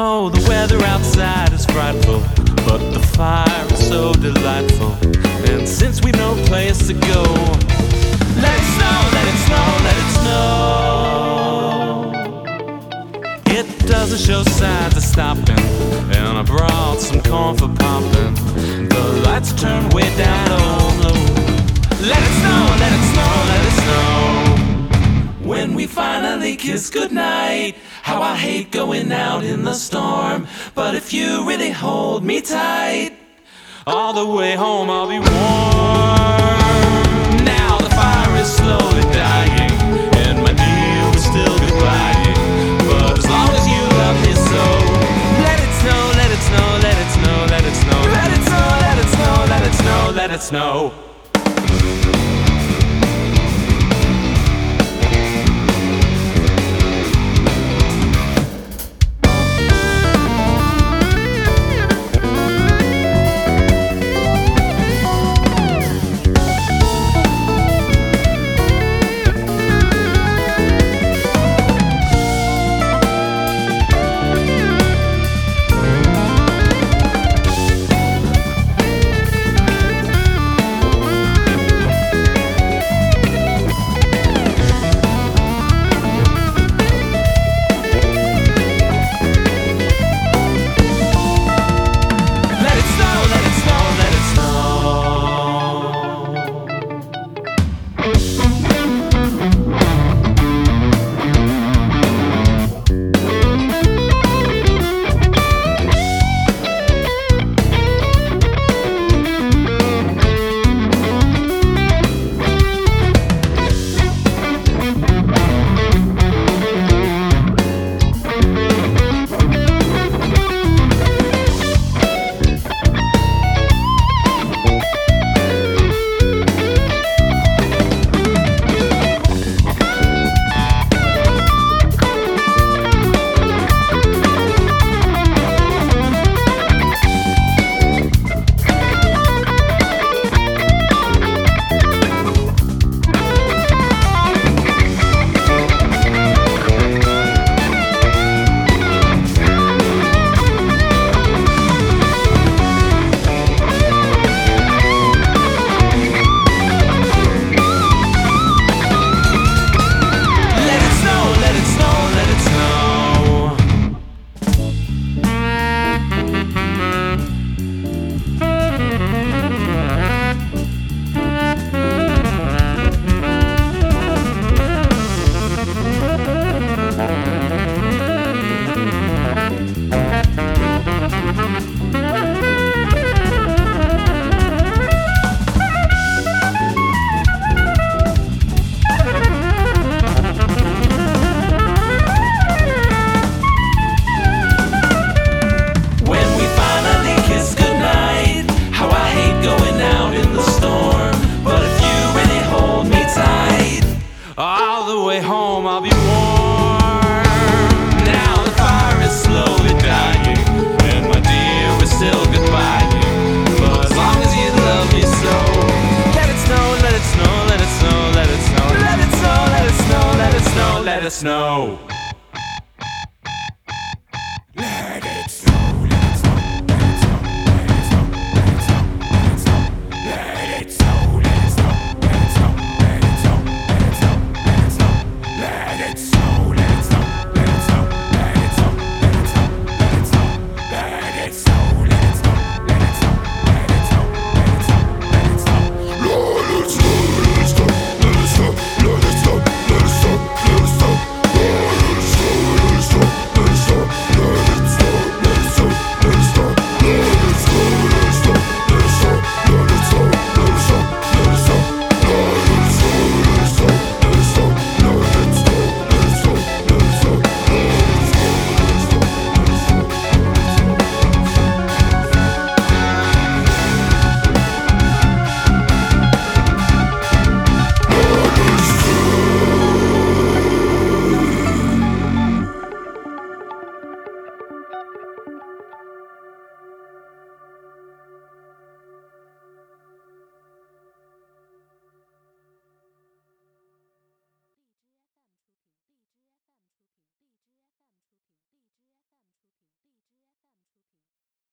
Oh, the weather outside is frightful, but the fire is so delightful. And since we've no place to go, let it snow, let it snow, let it snow. It doesn't show signs of stopping, and I brought some corn for popping. The lights turn way down low, low. Let it snow, let it snow, let it snow. When we finally kiss goodnight, how I hate going out in the storm. But if you really hold me tight, all the way home I'll be warm. Now the fire is slowly dying, and my dear is still goodbye. But as long as you love me so, let it snow, let it snow, let it snow, let it snow, let it snow, let it snow, let it snow, let it snow. Let snow.